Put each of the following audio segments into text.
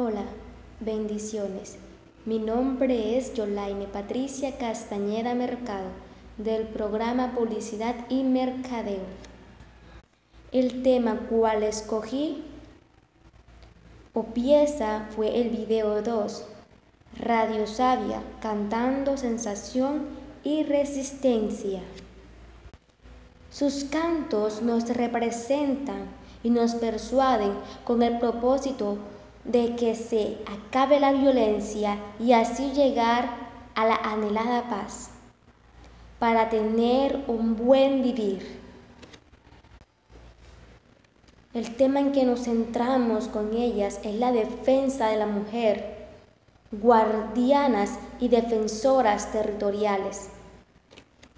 Hola, bendiciones. Mi nombre es Yolaine Patricia Castañeda Mercado del programa Publicidad y Mercadeo. El tema cual escogí o pieza fue el video 2, Radio Sabia, cantando sensación y resistencia. Sus cantos nos representan y nos persuaden con el propósito de que se acabe la violencia y así llegar a la anhelada paz, para tener un buen vivir. El tema en que nos centramos con ellas es la defensa de la mujer, guardianas y defensoras territoriales,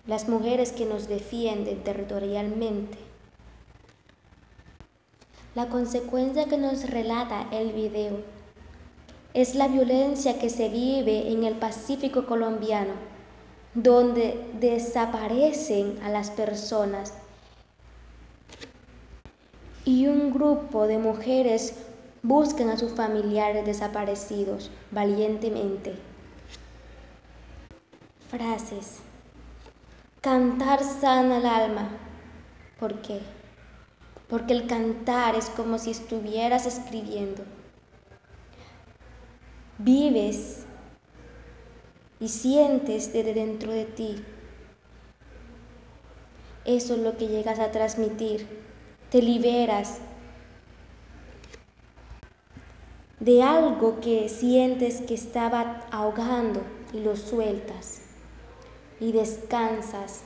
las mujeres que nos defienden territorialmente. La consecuencia que nos relata el video es la violencia que se vive en el Pacífico colombiano, donde desaparecen a las personas y un grupo de mujeres buscan a sus familiares desaparecidos valientemente. Frases. Cantar sana el alma. ¿Por qué? Porque el cantar es como si estuvieras escribiendo. Vives y sientes desde dentro de ti. Eso es lo que llegas a transmitir. Te liberas de algo que sientes que estaba ahogando y lo sueltas y descansas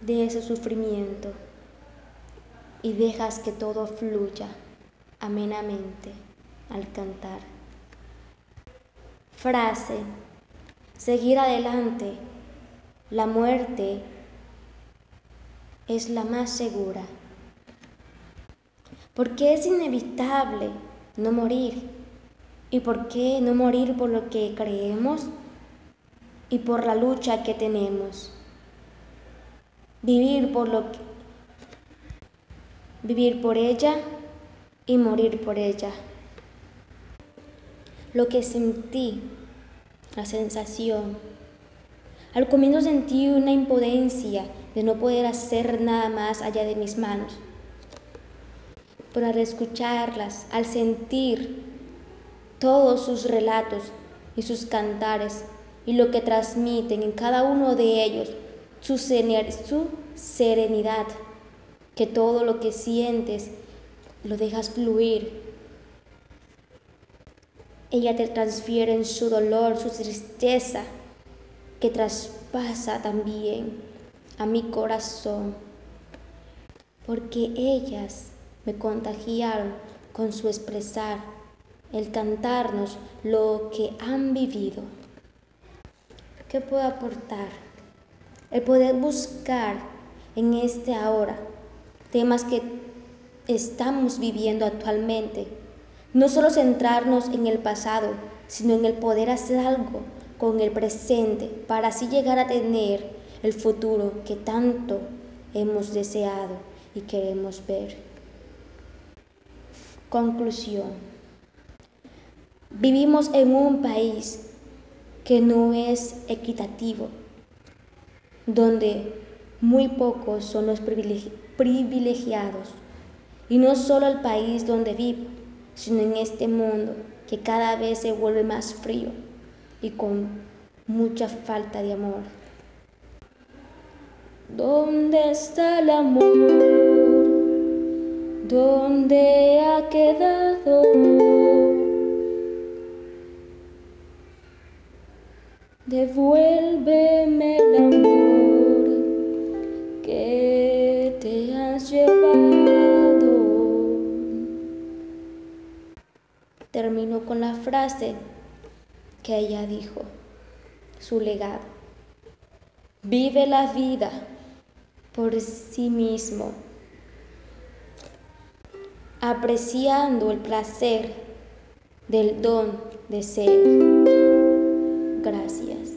de ese sufrimiento y dejas que todo fluya amenamente al cantar. Frase, seguir adelante, la muerte es la más segura, porque es inevitable no morir. ¿Y por qué no morir por lo que creemos y por la lucha que tenemos? Vivir por lo que vivir por ella y morir por ella. Lo que sentí, la sensación. Al comienzo sentí una impotencia de no poder hacer nada más allá de mis manos. Pero al escucharlas, al sentir todos sus relatos y sus cantares y lo que transmiten en cada uno de ellos, su, serenidad, que todo lo que sientes lo dejas fluir. Ella te transfiere en su dolor, su tristeza, que traspasa también a mi corazón, porque ellas me contagiaron con su expresar, el cantarnos lo que han vivido. ¿Qué puedo aportar? El poder buscar en este ahora temas que estamos viviendo actualmente. No solo centrarnos en el pasado, sino en el poder hacer algo con el presente para así llegar a tener el futuro que tanto hemos deseado y queremos ver. Conclusión. Vivimos en un país que no es equitativo, donde muy pocos son los privilegiados. Y no solo el país donde vivo, sino en este mundo que cada vez se vuelve más frío y con mucha falta de amor. ¿Dónde está el amor? ¿Dónde ha quedado? Devuélveme el amor. Terminó con la frase que ella dijo, su legado. Vive la vida por sí mismo, apreciando el placer del don de ser. Gracias.